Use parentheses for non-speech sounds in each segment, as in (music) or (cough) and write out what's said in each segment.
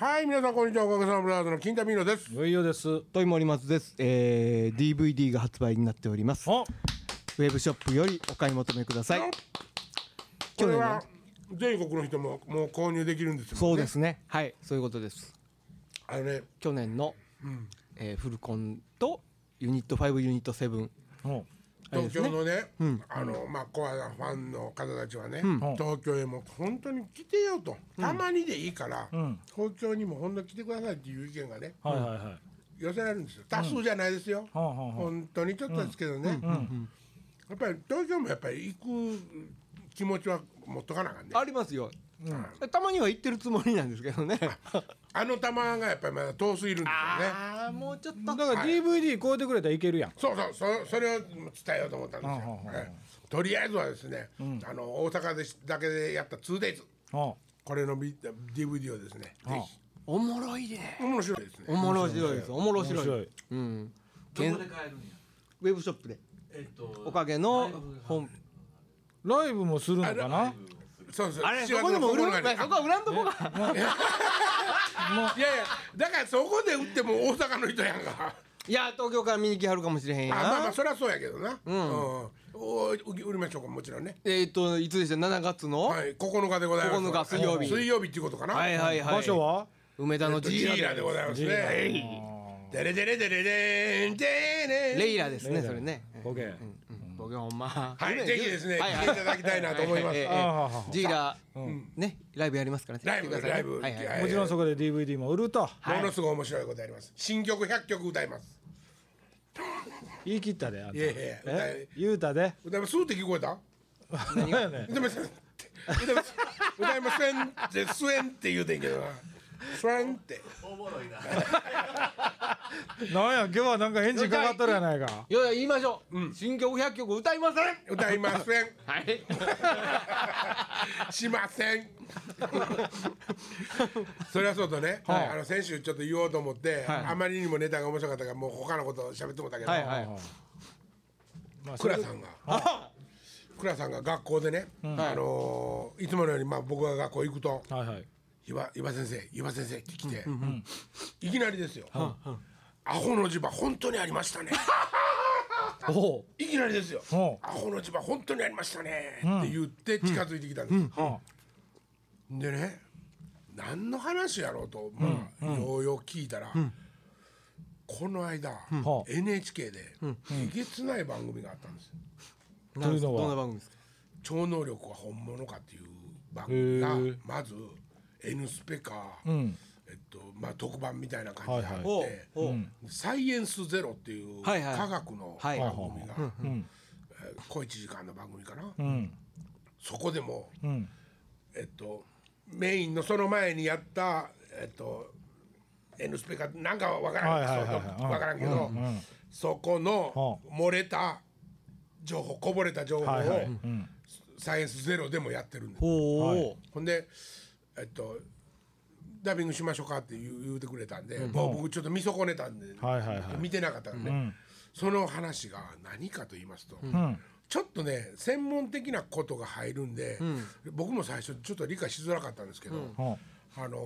はい皆さんこんにちは。おかげさまブラザーズの金田美濃です。よいよです。トイモリマツです、えー、DVD が発売になっております。ウあェブショップよりお買い求めください。これは全国の人ももう購入できるんですよ、ね、そうですね。はいそういうことです。あのね。去年の、えーフルコンとユニット5ユニット7うん東京のねあのまあコアなファンの方たちはね、東京へも本当に来てよと、たまにでいいから、ん。東京にも本当に来てくださいっていう意見がねはいはいはい。寄せられるんですよ。多数じゃないですよ、はあはあはあ本当にちょっとですけどね、やっぱり東京もやっぱり行く気持ちは持っとかなあかんね。ありますよ、たまには行ってるつもりなんですけどね。あの玉がやっぱりまだ遠すぎるんですよね。ああもうちょっと。だから DVD 買うてくれたらいけるやん。そうそうそそれを伝えようと思ったんですよ、はあはあはあええとりあえずはですね、あの大阪でしだけでやった 2days はこれのビ DVD をですね、ぜひ。おもろいね面白いですね。おもろいですおもろい。面白い。うん。どこで買えるんや？ウェブショップで。えっとおかげの本。ライブもするのかな？そうそう。あれ7月そこでも売る？9日にそこは売らんとこが (laughs) いやいやだからそこで売っても大阪の人やんか。いや東京から見に来はるかもしれへんやあまあまあなそりゃそうやけどな。うん、お売りましょうかもちろんね。えっといつでした？7月の？はい9日でございます。9日水曜日。水曜日っていうことかな。はいはいはい。場所は？梅田のジジーラーラでございますジーラねデレデレデレデンデレレイラですねそれね。ボケうん僕はほんまはいぜひですねはい来ていただきたいなと思います。ジーラねライブやりますからね。ライブライブ。もちろんそこで DVD も売ると。ものすごい面白いことやります。新曲100曲歌います。言い切ったであんた。いやいやいやえ？言うたで。歌います。って聞こえた？何 (laughs) やねん。歌いません歌いません。歌いませんってスエンって言うてんけどなスエンって。おもろいな。なんや今日はなんかエンジンかかっとるやないか。いやいや言いましょう。新曲100曲歌いません。歌いません。はい。しません。それはそうとね、はい。あの先週ちょっと言おうと思って、はい。あまりにもネタが面白かったからもう他のこと喋ってもらったけど、はいはいまあそれ倉さんが。倉さんが学校でね、あのーいつものようにまあ僕が学校行くとはいはい「岩岩先生岩先生」って来て、いきなりですよ、アホの磁場本当にありましたね」(laughs) いきなりですよ。ほ「アホの磁場本当にありましたね」って言って近づいてきたんです、はでね何の話やろうと、まあようよう聞いたら、この間、はあ NHK でえげつない番組があったんですよ。どんな番組ですか？超能力は本物かっていう番組がまず「N スペ」か、うん。えっとまあ、特番みたいな感じであって、ほうほう。サイエンスゼロ」っていう科はいはい。学のはい。番組が、小1時間の番組かな、うん。そこでも、うん。えっと、メインのその前にやった、えっと、N スペかなんかわからん、はいはいはいはい。そうわからんけど、うんうん。そこの漏れた情報こぼれた情報を、はいはい。うん。サイエンスゼロでもやってるんです。ほんでえっとダビングしましょうかって言う言うてくれたんで、もう僕ちょっと見損ねたんで、はいはいはい。見てなかったんで、ん。その話が何かと言いますと、うん。ちょっとね専門的なことが入るんで、僕も最初ちょっと理解しづらかったんですけど、はあの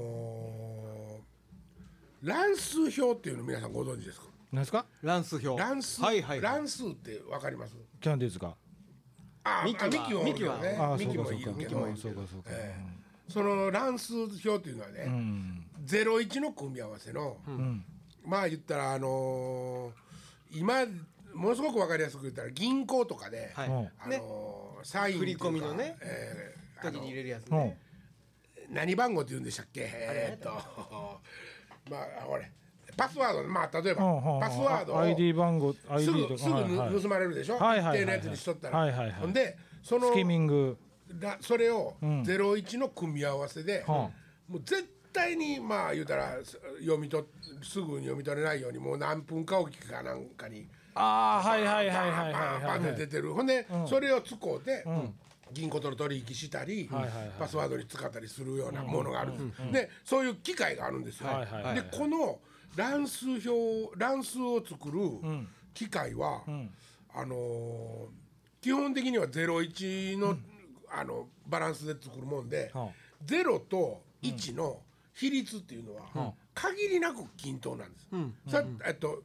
ー乱数表っていうの皆さんご存知ですか？何ですか？乱数表。乱数、はいはいはい。乱数ってわかります？キャンディーズかあミキはあミキもおるけどねああミキもいるそうかけど。そうかそうか。ええその乱数表っていうのはね、うん。ゼロ一の組み合わせの、まあ言ったらあのー今ものすごくわかりやすく言ったら銀行とかで、はい。うんあのーサイン振り込みのねえー時に入れるやつうんね何番号って言うんでしたっけ？えーっと (laughs) まあこれパスワードまあ例えばうんうんパスワードを ID 番号す ID ぐとすぐぬかはいはい盗まれるでしょ、はいはいはい一定のやつにしとったら、はいはいはい。ほんでそのスキミングだそれをん。01の組み合わせで、はもう絶対にまあ言うたらす読み取すぐに読み取れないようにもう何分かおきかなんかにああはいはいはいはいバーンバーンバーンってはい出てる。ほんで、それを使うて、銀行との取引したり、はいはいはいパスワードに使ったりするようなものがあるんです、でそういう機械があるんですよ、はいはいはいでこの乱数表乱数を作る機械は、あのー基本的には01の,、あのバランスで作るもんで、はあ。0と1の比率っていうのは限りなく均等なんです。さえっと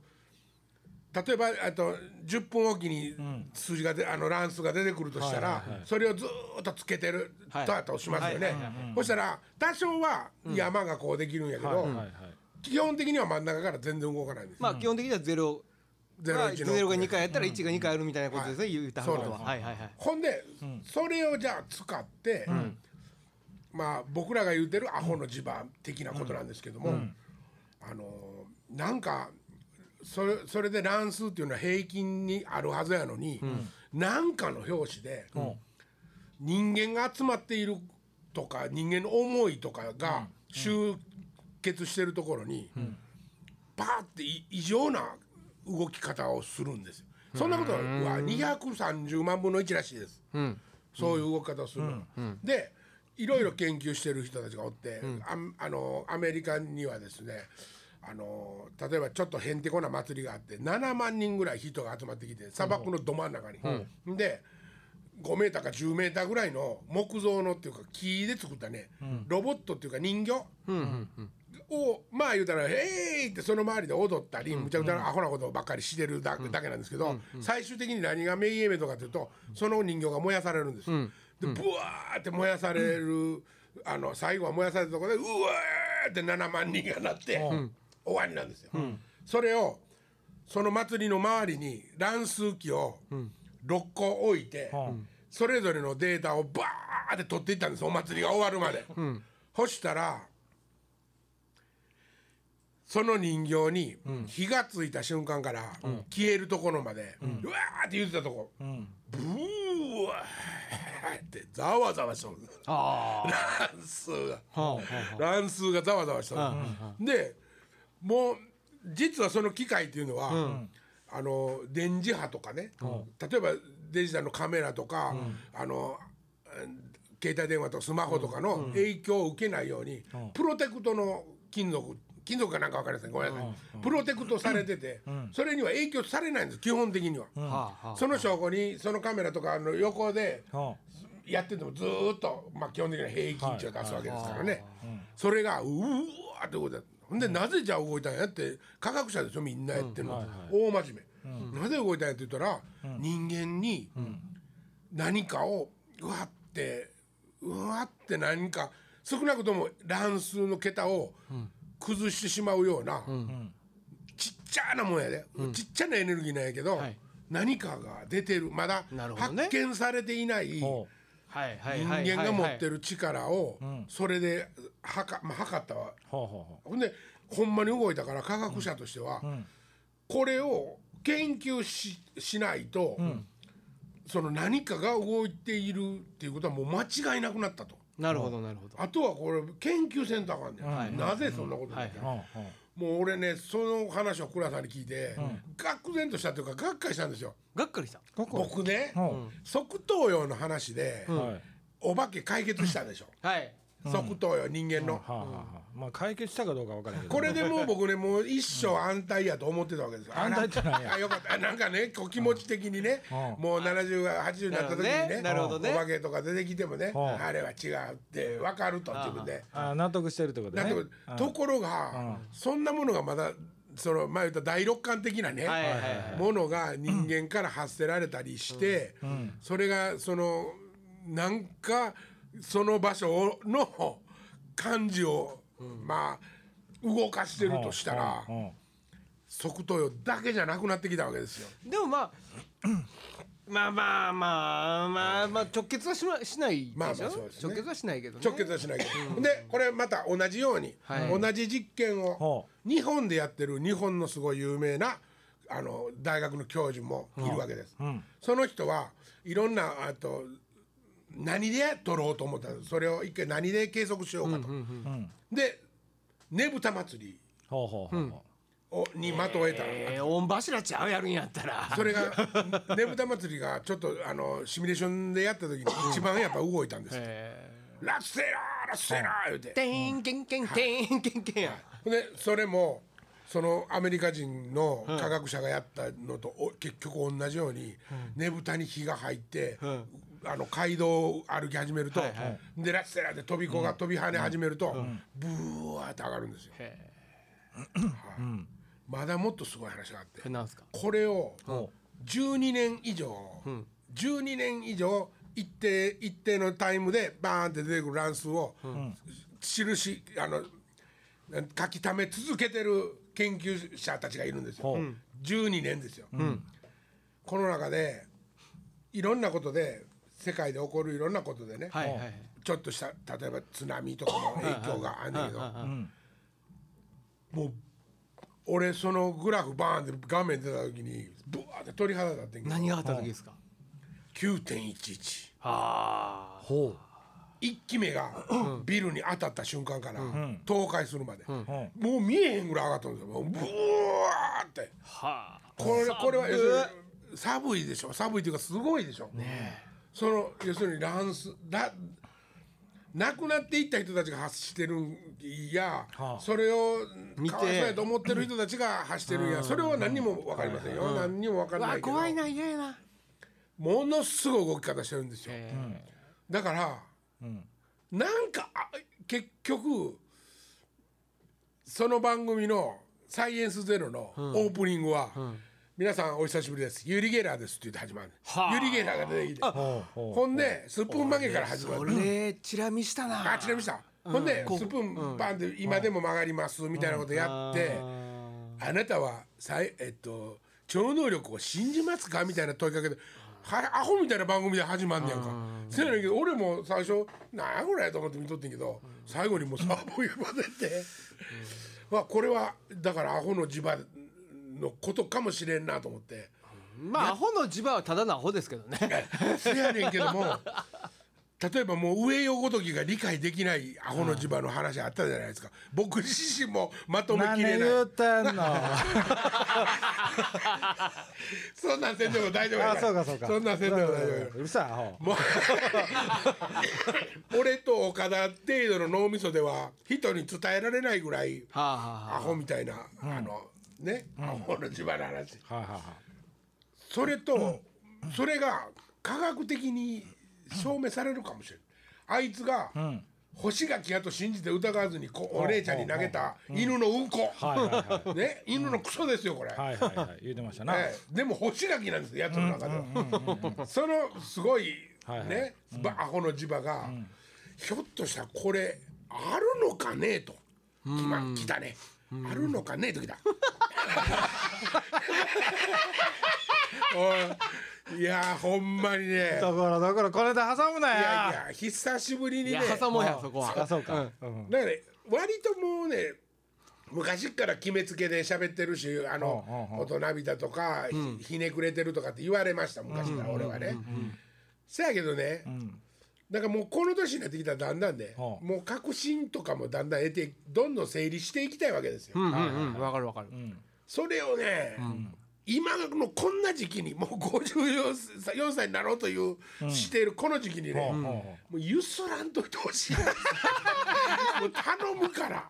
例えばあと10分おきに数字がであの乱数が出てくるとしたらそれをずーっとつけてるはい。ととしますよね。そしたら多少は山がこうできるんやけど基本的には真ん中から全然動かないんです。まあ基本的にはゼロがゼロ一の。ゼロが2回やったら1が2回あるみたいなことですね、言うたはることは。はいはいはい。ほんでそれをじゃあ使ってまあ僕らが言うてるアホの磁場的なことなんですけどもあのなんかそれそれで乱数っていうのは平均にあるはずやのに何かの表紙で人間が集まっているとか人間の思いとかが集結してるところにバーってい異常な動き方をするんですよ。そんなことは230万分の1らしいです。うん。そういう動き方をするの。でいろいろ研究してる人たちがおって、あん。あのアメリカにはですねあの例えばちょっとへんてこな祭りがあって7万人ぐらい人が集まってきて砂漠のど真ん中に。で5メーターか10メーターぐらいの木造のっていうか木で作ったね、ロボットっていうか人形、をまあ言うたら「えーい!」ってその周りで踊ったり、むちゃくちゃなアホなことばっかりしてるだ,、だけなんですけど、最終的に何がメインイベントかというとその人形が燃やされるんですよ。でブワーって燃やされる、あの最後は燃やされたところでうわーって7万人がなって、終わりなんですよ。それをその祭りの周りに乱数機を6個置いて、それぞれのデータをバーって取っていったんですお祭りが終わるまで。そしたらその人形に火がついた瞬間から消えるところまで、うわーって言ってたとこ、ブワーってざわざわしとる。あ乱数が。乱数がざわざわしとる、でもう実はその機械っていうのは、あの電磁波とかね、例えばデジタルのカメラとか、あの携帯電話とかスマホとかの影響を受けないように、プロテクトの金属金属かなんか分かりません。ごめんなさい、プロテクトされてて、それには影響されないんです基本的には、その証拠にそのカメラとかの横ではやっててもずーっと、まあ、基本的には平均値を出すわけですからね、それがうーわーって動いたほんでなぜじゃあ動いたんやって科学者でしょみんなやってるの、大真面目、なぜ動いたんやって言ったら、人間に何かをうわってうわって何か少なくとも乱数の桁を崩してしまうような、ちっちゃなもんやで、ちっちゃなエネルギーなんやけど、はい。何かが出てる。まだ発見されていない人間が持ってるる力をそれではか、まあ、測ったわ。ほんでほんまに動いたから科学者としては、これを研究ししないと、その何かが動いているっていうことはもう間違いなくなったと。なるほどなるほど。あとはこれ研究せんとあかんねん、はい。なぜそんなことになったもう俺ねその話を倉さんに聞いて、愕然としたというかがっかりしたんですよ。がっかりした？僕ね、ほ側頭葉の話で、お化け解決したでしょ、はい側頭葉人間の、はあはあはあ。まあ解決したかどうかわからないけどこれでもう僕ねもう一生安泰やと思ってたわけですよ。(laughs) 安泰って何や。あよかった。なんかねこう気持ち的にね、うん。もう70が80になった時にねなるほどね。お化けとか出てきてもね、うん。あれは違うって分かると自分で。あ納得してるってことね。だけどところが、そんなものがまだその前言った第六感的なね、はいはいはいものが人間から発せられたりして、それがそのなんかその場所の感じを、まあ動かしてるとしたら、うんうん側頭葉だけじゃなくなってきたわけですよ。でもまあ (clears throat) まあまあまあまあまあ直結はしなしないでしょ、まあまあそうですね直結はしないけどね直結はしないけど、でこれまた同じように、はい同じ実験をほ日本でやってる日本のすごい有名なあの大学の教授もいるわけです。んその人はいろんなあと何で取ろうと思ったんですそれを一回何で計測しようかと。でねぶた祭り。ほうほうほうほをに的を得た。の、えー、御柱ちゃうやるんやったら。それがねぶた祭りがちょっとあのシミュレーションでやった時に一番やっぱ動いたんですよ。えラッセラーラッセラー言うて。ー、。てんけんけんてんけんけんや。でそれもそのアメリカ人の科学者がやったのとお結局同じようにねぶたに火が入ってあの街道を歩き始めると、はいはい。でラッセラーで飛び子が飛び跳ね始めると、ブワーって上がるんですよ、へまだもっとすごい話があってえなんすか？これをお12年以上、12年以上一定一定のタイムでバーンって出てくる乱数を、印あの書き溜め続けてる研究者たちがいるんですよ、ほう。12年ですよ、この中でいろんなことで世界で起こるいろんなことでね、はいはい。はいちょっとした例えば津波とかの影響があるんだけど、もう俺そのグラフバーンって画面出た時にブワーって鳥肌立ってんけど。何があった時ですか？9.11あ。ほ一機目がビルに当たった瞬間から倒壊するまで、うほもう見えへんぐらい上がったんですよ。もうブワーって。はあ。これこれは寒い。でしょ。寒いっていうかすごいでしょ、その要するに乱数だ亡くなっていった人たちが発してるんや、はあ。それを見て。かわいそうやと思ってる人たちが発してるんや、それは何にも分かりませんよ、何にも分かんないけど。わ怖いな嫌やな。ものすごい動き方してるんですよ、へだから、なんかあ結局その番組の「サイエンスゼロのオープニングは、皆さんお久しぶりです。ユリ・ゲラーです」って言って始まる、はあ。ユリ・ゲラーが出てきて。うほんでスプーン曲げから始まそるれチラ見したな。あちなみにした。ほんでスプーンバンって今でも曲がりますみたいなことやってあなたはさいえっと超能力を信じますかみたいな問いかけではアホみたいな番組で始まんねやんか。せやねんけど俺も最初なんやこれと思って見とってんけど最後にもうサーボイバ出て。まあこれはだからアホの磁場のことかもしれんなと思って。まあアホの磁場はただのアホですけどね。(laughs) せやねんけども例えばもう上よごときが理解できないアホの磁場の話あったじゃないですか。僕自身もまとめきれない。言うてんの？(laughs) そんなんせんでも大丈夫やあそうかそうか。そんなんせんでも大丈夫やうるさいアホ。もう (laughs) 俺と岡田程度の脳みそでは人に伝えられないぐらいアホみたいな、あのね、アホの磁場の話。はいはいはい。それと、それが科学的に証明されるかもしれないあいつが、ん。干し柿やと信じて疑わずにこお姉ちゃんに投げた犬のうんこ、はいはいはね、犬のクソですよこれ、いはいはいはい。言うてましたな。ええ。でも干し柿なんですよやつの中では。そのすごいはいはい。アホの磁場がひょっとしたらこれあるのかねと。きま来たねあるのかねときたおいいやほんまにね。だからだからこれで挟むないやいやや久しぶりにね。挟もうやそこは。あそうか。うん。だからね割ともうね昔から決めつけで喋ってるしあのうんうんうん。大人びたとか、ひひねくれてるとかって言われました昔から俺はね。せやけどね、だからもうこの年になってきたらだんだんね、うんもう確信とかもだんだん得てどんどん整理していきたいわけですよ。うんうんうん。わかるわかる。それをね、今のこんな時期にもう54歳になろうという、しているこの時期にね、もうゆすらんといてほしい。(laughs) もう頼むから。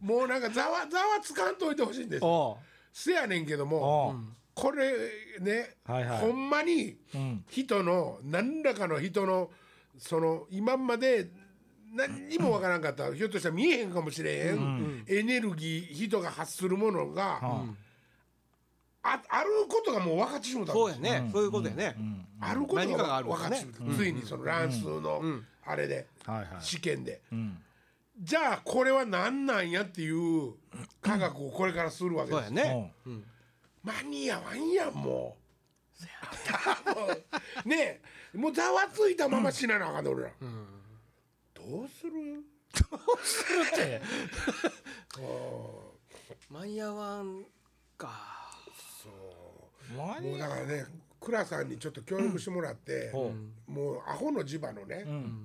もうなんかざわざわつかんといてほしいんですよ。おうせやねんけどおもうこれね、はいはい。ほんまにうん。人の何らかの人のその今まで何にもわからんかった、ひょっとしたら見えへんかもしれへん、エネルギー人が発するものが、ああることがもう分かってしもたんそうですやねそういうことやね。あることが分かってしもた、ついにその乱数のあれで、はいはい。試験で、うん。じゃあこれは何なんやっていう科学をこれからするわけです。そうやね。おう間に合わんやんもう (laughs) ねえもうざわついたまま死ななあかんね俺ら、どうする？って。(laughs) 間に合わんか。何もうだからね倉さんにちょっと協力してもらって、ほもうアホの磁場のね、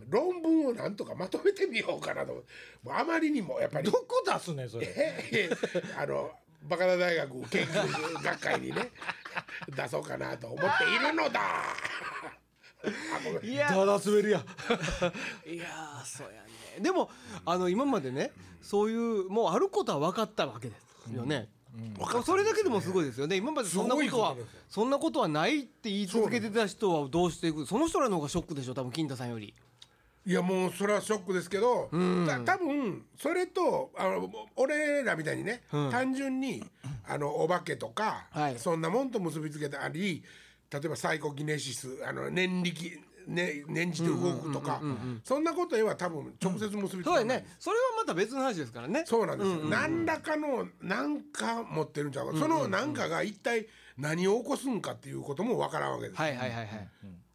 論文をなんとかまとめてみようかなと。思ってもうあまりにもやっぱり。どこ出すねんそれ。(laughs) えあのバカ田大学研究学会にね (laughs) 出そうかなと思っているのだ。いやただ滑りや。いやーそうやね。でもあの今までねそういうもうあることは分かったわけですよね、それだけでもすごいですよね。今までそんなことはそんなことはないって言い続けてた人はどうしていく？その人らの方がショックでしょ多分金太さんよりいやもうそれはショックですけど、た多分それとあの俺らみたいにね、単純にあのお化けとか、はい。そんなもんと結びつけたり例えばサイコキネシスあの念力ね、念じて動くとかそんなことへは多分直接結びつそうやね。それはまた別の話ですからね。そうなんですよ、何らかの何か持ってるんちゃうか、その何かが一体何を起こすんかっていうこともわからんわけです、はいはいはいはい。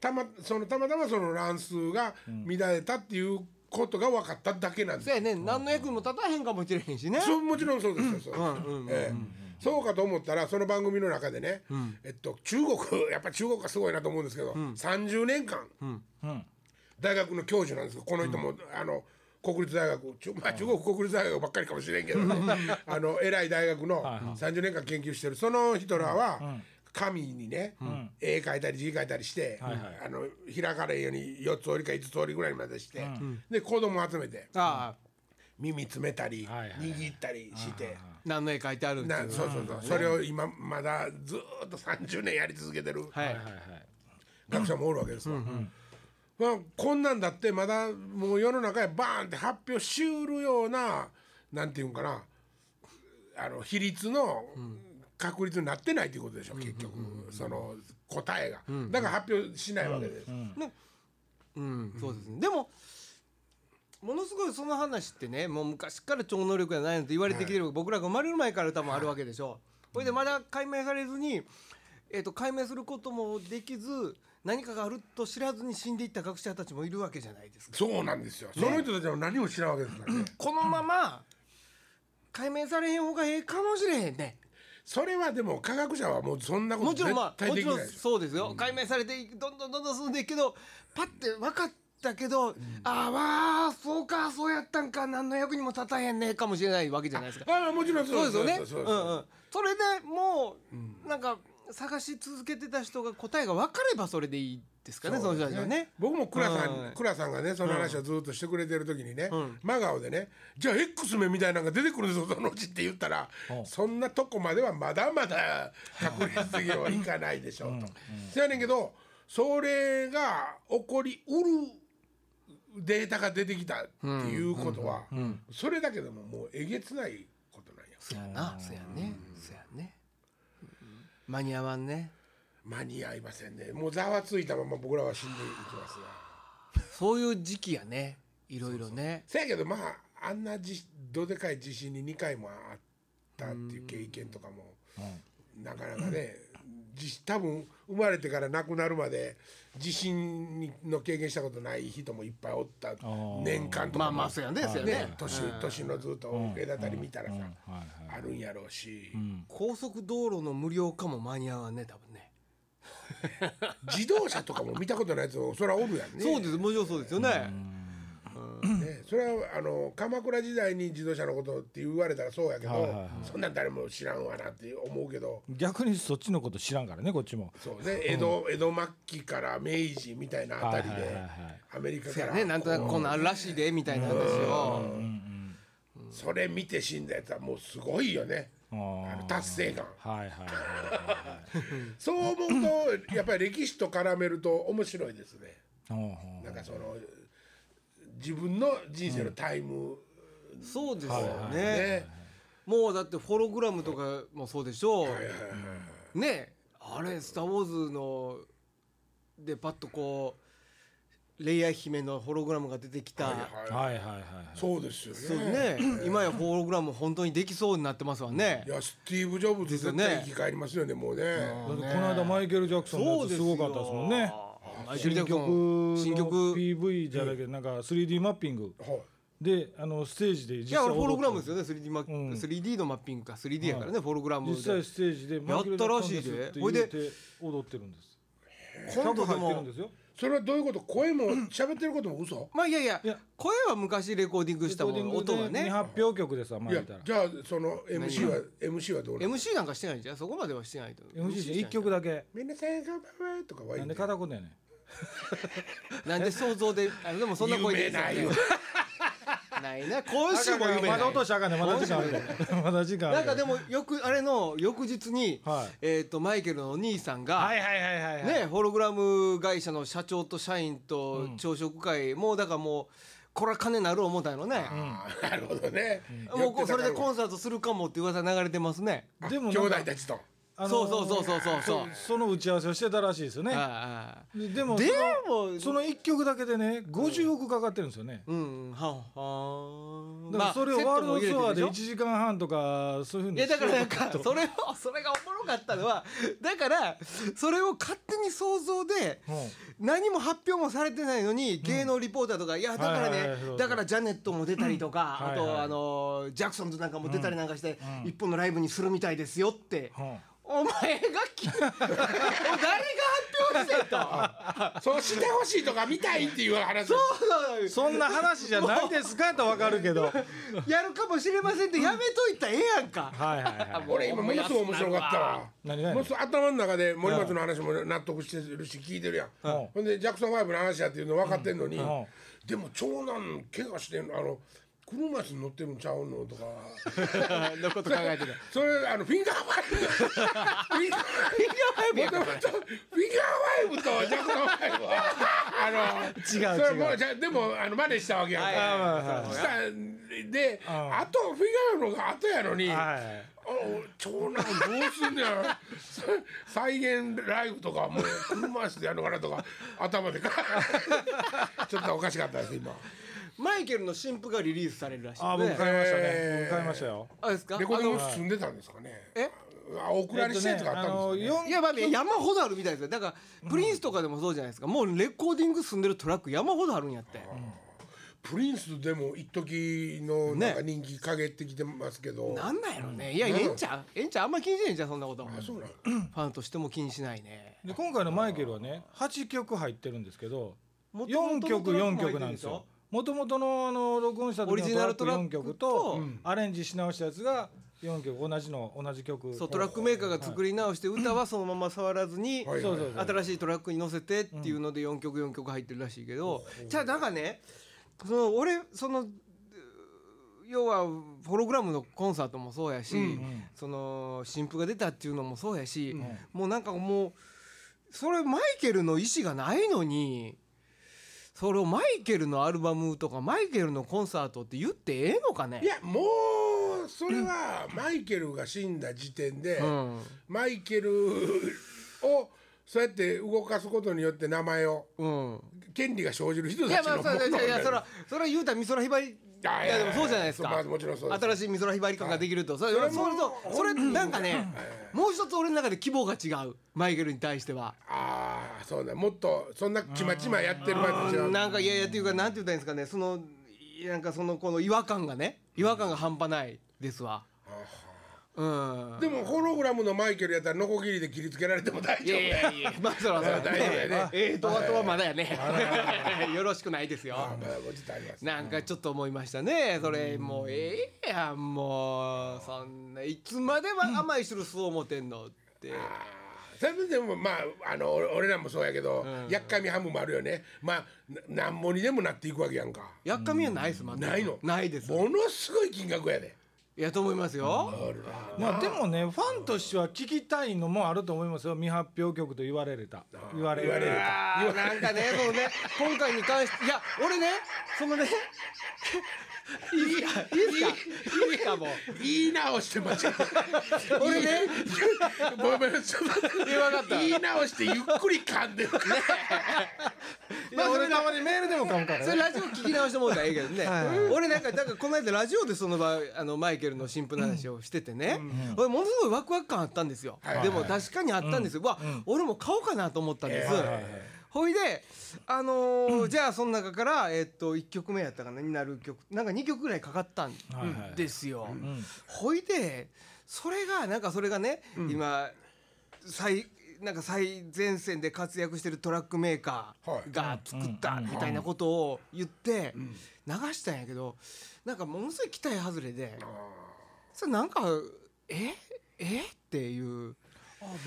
たまそのたまたまその乱数が乱れたっていうことが分かっただけなんですそうやね何の役にも立たへんかもしれへんしねそうもちろんそうですよ、そうええそうかと思ったらその番組の中でね、えっと、中国やっぱり中国がすごいなと思うんですけど、30年間、大学の教授なんですけどこの人も、あの国立大学中,、まあ、中国国立大学ばっかりかもしれんけど、(laughs) あの偉い大学の30年間研究してるその人らは、紙にね、絵描いたり字描いたりして、あの開かれんように4つ折りか5つ折りぐらいまでして、で子供集めて耳詰めたり、はいはい握ったりして。何の絵描いてあるっていうなそうそうそう、それを今まだずーっと30年やり続けてるはいはいはい。学者もおるわけですわ、まあ、こんなんだってまだもう世の中へバーンって発表しうるようななんていうんかなあの比率の確率になってないということでしょ、結局、その答えが、だから発表しないわけです、うん、そうですね。でもものすごいその話ってねもう昔から超能力がないなんて言われてきてる、僕らが生まれる前から多分あるわけでしょ。それでまだ解明されずに、えー、と解明することもできず何かがあると知らずに死んでいった学者たちもいるわけじゃないですか。そうなんですよ、その人たちは何も知らんわけですからね。このまま解明されへん方がええかもしれへんね。それはでも科学者はもうそんなこと絶もちろんまあ対もちろんできないですよ。そうですよ、解明されてどんどんどんどん進んでいくけどパッて分かったけど、ああわあそうかそうやったんか。何の役にも立たへんねかもしれないわけじゃないですか。ああもちろんそうです。よね。そううんうん。それでもう、なんか探し続けてた人が答えが分かればそれでいいですかねその人たちはね。僕も倉さん、うん倉さんがねその話をずっとしてくれてる時にね、真顔でね「じゃあ X メンみたいなのが出てくるんですよそのうち」って言ったら、そんなとこまではまだまだ確率的にはいかないでしょうと。せやねんけどそれが起こりうるデータが出てきたっていうことは、それだけでももうえげつないことなんや。そうやな。そうやね。そうやね。間に合わんね。間に合いませんねもうざわついたまま僕らは死んでいきますが。(laughs) そういう時期やね。いろいろね。せやけどまああんなじどでかい地震に2回もあったっていう経験とかも、なかなかねじ多分生まれてから亡くなるまで地震にの経験したことない人もいっぱいおった年間とかもまあまあそうやね。そうやねね。年年のずっと隔たり見たらさ、あるんやろうし、高速道路の無料化も間に合わんね多分ね。自動車とかも見たことないやつそれはおるやんね。そうです。もちろんそうですよね。ね、それはあの鎌倉時代に自動車のことって言われたらそうやけど、はいはいはい。そんなん誰も知らんわなって思うけど。逆にそっちのこと知らんからねこっちも。そうね江戸,、江戸末期から明治みたいなあたりで、はいはいはいはい。アメリカから。そうやね。なんとなくこんなんあるらしいでみたいな話を。それ見て死んだやつはもうすごいよね。あの達成感。はいはいはい (laughs) そう思うとやっぱり歴史と絡めると面白いですね。なんかその自分の人生のタイム、そうですよね。ね。もうだってホログラムとかもそうでしょう。はいはいはいね。あれ「スター・ウォーズの」でパッとこうレイヤ姫のホログラムが出てきた、はいはいはいはい。はいそうですよね。ね。今やホログラム本当にできそうになってますわね。い。やスティーブ・ジョブズですよね。絶対生き返りますよね。もうね。だってこの間マイケル・ジャクソンのやつすごかったですもんね新曲。の曲。PV じゃなくてなんか 3D マッピング。はい。であのステージで実いや際ホログラムですよね 3D, マ、ん。3D のマッピングか。3D やからね、ホログラムで。実際ステージでマイケル・ジャクソンですって言って踊ってるんです。今度で100入ってるもんですよ。それはどういうこと？声も喋ってることも嘘？まあいやいやいや。声は昔レコーディングしたもん音が未ね発表曲でさまあいや言ったら。じゃあその MC は MC はどうなの MC なんかしてないんじゃんそこまではしてないと MC 一曲だけ。みんなさんがばばとかはなんで片言やねん (laughs) なんで想像であのでもそんな声で。有名な言う。ないな今週も夢ないまだ落としたらあかんねまだ時間あるからまだ時間あるなんかでもよくあれの翌日に、はい。えっ、とマイケルのお兄さんが、はいはいはいはいはい。ねホログラム会社の社長と社員と朝食会、もうだからもうこれは金なる思ったんやろね、あーなるほどね。もうこうそれでコンンサートするかもって噂流れてますね。兄でもなんか弟たちとあのーそうそうそうそうそうそう。その打ち合わせをしてたらしいですよね。ででもでそのもその一曲だけでね50億かかってるんですよね。うんははだからそれをワールドツアーで1い時間半とかそういうふうにやだからなんかそれをそれがおもろかったのはだからそれを勝手に想像でうん。何も発表もされてないのに芸能リポーターとか、いやだからねだからジャネットも出たりとか、あとあのジャクソンズなんかも出たりなんかして、う本のライブにするみたいですよって、うんお前がき (laughs) 誰が発表してと。そうしてほしいとか見たいっていう話。そうなのそんな話じゃないですかとわかるけど。(laughs) やるかもしれませんってやめといたらええやんか。はいはいはい (laughs) 俺今ものすごい面白かったわ。何がやねんものすごい頭の中で森松の話も納得してるし聞いてるやん。うん。ほんでジャクソン5の話やっていうの分かってんのにうん。でも長男怪我してんの。あの車椅子に乗ってるんちゃうのとか。(laughs) のこと考えてる。それあのフィンガーファイブ。フィンガーファイブやからフィンガーファイブとジャクソン5はあの違うそれも違う。じゃでもあの真似したわけやんか、はいはいはいはい。したでん。あとフィンガーファイブのが後やのに、はいお長男どうすんねや。(laughs) 再現ライブとかもう車椅子でやるのかなとか頭でか (laughs) ちょっとおかしかったです今マイケルの新譜がリリースされるらしいあ。僕買いましたね。えー。僕買いましたよ。あですか？レコーディングあの住んでたんですかね？え？あオクラに施設があったんですよ、ね？四いやまあ山ほどあるみたいですよ。だからプリンスとかでもそうじゃないですか、もうレコーディング住んでるトラック山ほどあるんやって、プリンスでも一時のなんか人気陰ってきてますけど、なんなんやろね。いやええんちゃう？ええんちゃう？あんま気にしないんちゃうそんなこと。あそうなんファンとしても気にしないね。で今回のマイケルはね8曲入ってるんですけど元4々曲4のトラックも入って曲なんですよもともとのあの録音した時オリジナのトラック4ルトラック曲ととアレンジし直したやつが4曲同じの同じ曲そうトラックメーカーが作り直して歌はそのまま触らずに新しいトラックに乗せてっていうので4曲4曲入ってるらしいけどじゃあなんかねその俺そのう要はホログラムのコンサートもそうやし、その新譜が出たっていうのもそうやし、もうなんかもうそれマイケルの意思がないのにそれをマイケルのアルバムとかマイケルのコンサートって言ってええのかね？いやもうそれはマイケルが死んだ時点で、うん。マイケルをそうやって動かすことによって名前をうん。権利が生じる人たちのものれいやいやそれははそれは言うたら美空ひばりいややでもそうじゃないですか。まあもちろんそうです。新しい美空ひばり感ができるとそれそれもそれとそれなんかねもう一つ俺の中で規模が違う。マイケルに対しては。ああそうだ。もっとそんなちまちまやってる場合と違うなんかいやいやっていうかなんて言ったらいいんですかね。そのなんかそのこの違和感がね違和感が半端ないですわうん。でもホログラムのマイケルやったらノコギリで切りつけられても大いや。い丈夫やいや。(laughs) まあそらそら。大丈夫やね。ええとはとはまだやね。(laughs) よろしくないですよ。あまあもうちょっとありますなんかちょっと思いましたね。それもうええやんもう。そんないつまでは甘い汁そう思ってんのって。それでもまああの俺俺らもそうやけど、やっかみハムもあるよね。まあななんぼにでもなっていくわけやんか。やっかみはないですまだないの。ないです。ものすごい金額やでいやと思いますよ。まあでもねファンとしては聞きたいのもあると思いますよ。未発表曲と言われれた。言われ言われる。あーなんかねそのね今回に関していや俺ねそのねいいですか？いいですか？もう言い直して間違え俺ねごめんちょっと待っていやわかった。言い。直してゆっくり噛んでるいや俺たまにメールでも買うからね。それラジオ聞き直してもらったらええけどね、俺なんかだからこの間ラジオでその場あのマイケルの新婦の話をしててね、俺ものすごいワクワク感あったんですよ、はい。でも確かにあったんです。よ、わ、俺も買おうかなと思ったんです、ほいであのーじゃあその中からえっと1曲目やったかなになる曲。なんか2曲ぐらいかかったんはいはいですよ、ほいでそれがなんかそれがね、今最なんか最前線で活躍してるトラックメーカーが作ったみたいなことを言って流したんやけどなんかものすごい期待外れでそれなんかえ？え？っていう。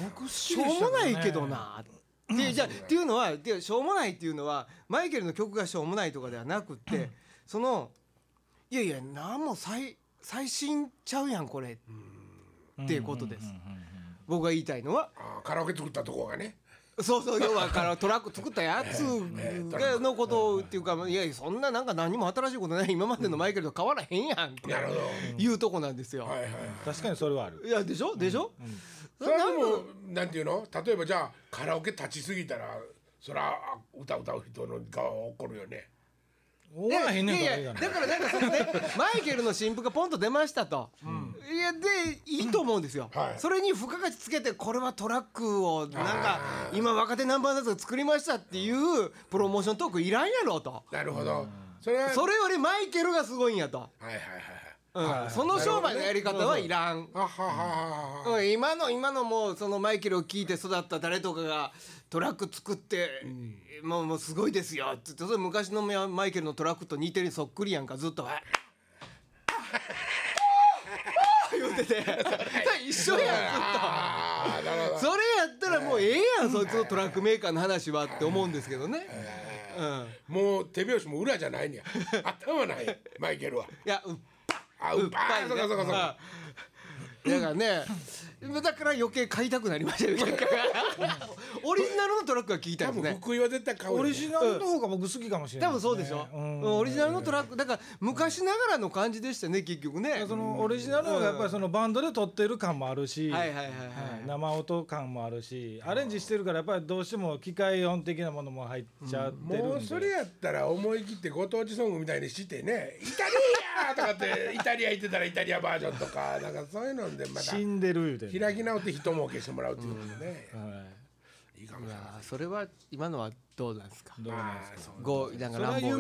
僕しょうもないけどなってじゃあっていうのはでしょうもないっていうのはマイケルの曲がしょうもないとかではなくってそのいやいやなんも最最新ちゃうやんこれ。っていうことです。僕が言いたいのは。カラオケ作ったとこがね。そうそう要はからトラック作ったやつがのことをっていうかいやいやそんななんか何も新しいことない今までのマイケルと変わらへんやんってなるほど、いうとこなんですよ。確かにそれはある。いやでしょ？でしょ、それはでもなんていうの？例えばじゃあカラオケ立ちすぎたらそらあ歌歌う人の側は怒るよね。終わらへんねんいやだからなんかそのね (laughs) マイケルの新譜がポンと出ましたと、いやでいいと思うんですよ、はい。それに付加価値つけてこれはトラックをなんか今若手ナンバーズが作りましたっていうプロモーショントークいらんやろと。なるほど、それはそれよりマイケルがすごいんやと、はいはいはいうん。その商売のやり方はいらん、あははははうん。今の今のもうそのマイケルを聞いて育った誰とかがトラック作って、もうもうすごいですよって。言ってそれ昔のマイケルのトラックと似てるそっくりやんか。ずっと「言ってて。(laughs) それ (laughs) 一緒やんずっああなるほど。とそれやったらもうええやんそいつのトラックメーカーの話はって思うんですけどね、うん、もう手拍子も裏じゃないねや。頭ないマイケルは。いやあうっぱいいそうかそうかそうか。だからねだから余計買いたくなりましたよ。オリジナルのトラックが聞い多ですね分福井は絶対買うよね。オリジナルの方が僕好きかもしれない多分そうでしょ、うん。うんオリジナルのトラック。だから昔ながらの感じでしたね結局ね。そのオリジナルの方がやっぱりそのバンドで撮ってる感もあるし、はいはいはいはい、はい。生音感もあるしアレンジしてるからやっぱりどうしても機械音的なものも入っちゃってるんで、もうそれやったら思い切ってご当地ソングみたいにしてね「イタリア!」とかってイタリア行ってたらイタリアバージョンとかなんかそういうのでまた死んでる言う開き直って人儲けしてもらうっていうのでね、はい。いいかもしれないそれは今のはどうなんですか？どうなんですか？そうごなんか乱暴それ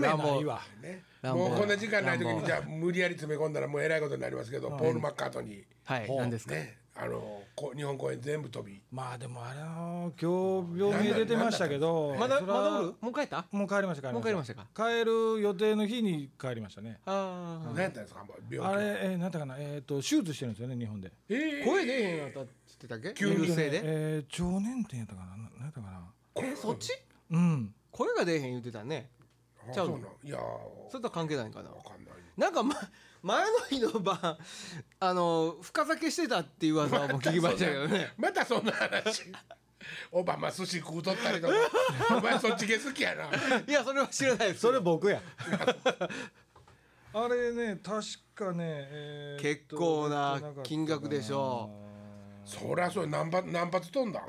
は夢乱暴。もうこんな時間ない時にじゃあ無理やり詰め込んだらもうえらいことになりますけど、ポール・マッカートニはい。何ですか、ーねあのこ日本公演全部飛び。まあでもあれは今日病名出てましたけどまだまだおる？もう帰った？もう帰りました帰りました。もう帰りましたか？帰る予定の日に帰りましたね。あ何やったんですか？病気あれえー、なんだかな？えっ、と手術してるんですよね日本で。えー。あ声出えへんやったって言ってたっけ？急性で？えー、腸年点やったかな？ななんやったかな？えそっち？うん。声が出えへん言ってたね。あちゃうの？そうなんいやー。それとは関係ないんかな？わかんない。なんか、ま、前の日の晩あの深酒してたっていう噂はもう聞きましたけどね。またそんな話。オバマ寿司食うとったりとか。お前そっち系好きやな。いやそれは知らないです。それ僕や。あれね確かね、えー結構な金額でしょそりゃそう何発何発飛んだん？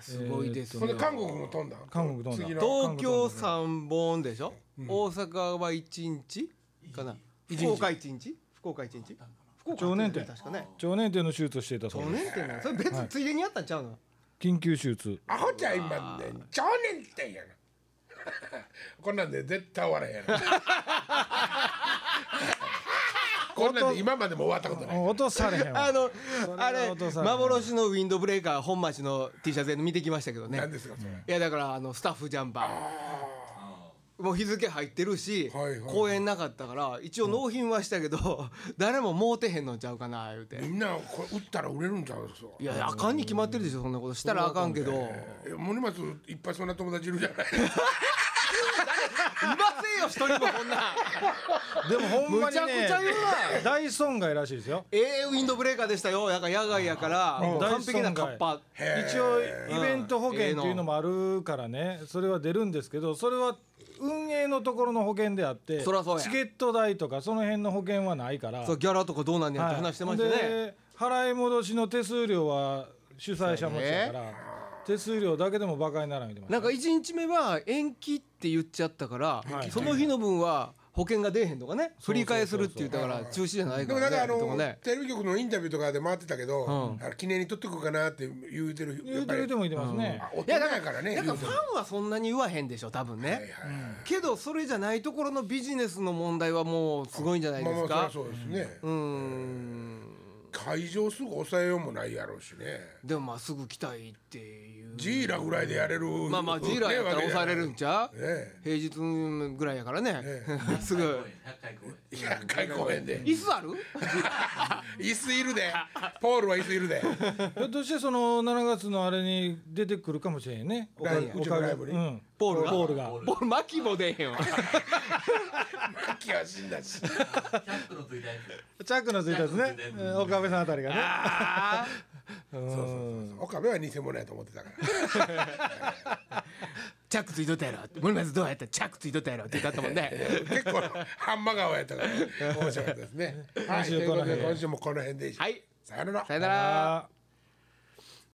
すごいですよ、ほんで韓国も飛んだん？韓国飛んだ。東京3本でしょ、大阪は1日？かな福岡1日？福岡1日？福岡常年点確かね。腸年点の手術をしていたそう常です。年点なの？それ別についでにやったんちゃうの、緊急手術。アホちゃん今ね常年点やな。(laughs) こんなんで絶対終わらへんやろ。(laughs) こんなんで今までも終わったことない。落とされへんわ。あのあれ落とされへん幻のウィンドブレーカー本町の T シャツで見てきましたけどね。何ですかそれ？いやだからあのスタッフジャンパーもう日付入ってるし、はいはい公演なかったから一応納品はしたけど、(laughs) 誰ももうてへんのちゃうかな言うて。みんなこれ売ったら売れるんちゃうそういやあかんに決まってるでしょそんなことしたらあかんけど、え森松いっぱいそんな友達いるじゃない。(laughs) いませんよ一人もこんな (laughs) でもほんまにねむちゃくちゃ言うわ大損害らしいですよ。ええウィンドブレーカーでしたよ。やから野外やから、完璧なカッパ。一応イベント保険っていうのもあるからね。それは出るんですけどそれは運営のところの保険であってそらそうや。チケット代とかその辺の保険はないから。そうギャラとかどうなんねんってはい。話してましたね、で払い戻しの手数料は主催者持ちだから手数料だけでもバカにならん言ってました。なんか1日目は延期って言っちゃったから、はい。その日の分は保険が出えへんとかね振り替えするって言ったから中止じゃないかでもなんかあらねとのかね。テレビ局のインタビューとかで回ってたけど、ん。あの記念に撮ってくかなって言うてる言うてる人もいてますね。あ大人やからねだからフ言うてるァンはそんなに言わへんでしょ多分ね、はいはいけどそれじゃないところのビジネスの問題はもうすごいんじゃないまあですか。まあそりゃそうですね、うーん会場すぐ抑えようもないやろうしね。でもまあすぐ来たいっていう。ジーラぐらいでやれるまあまあジーラやったら抑えれるんちゃう、ね平日ぐらいやからね、(laughs) すぐ。100回公演で。椅子ある？(laughs) 椅子いるで。ポールは椅子いるで。ひょっとしてその7月のあれに出てくるかもしれんね。おかライブおかげ。ライブに。うんポールが。ポールが。ポールマキも出えへんわマキは死んだしチャックのついたやつねチャックのついたやつえー岡部さんあたりがねあうん岡部は偽物やと思ってたからチャックついとったやろって森松どうやったチャックついとったやろって言ったもんね結構ハンマ顔やったから面白かったですねはいということで今週もこの辺ではいさよならさよなら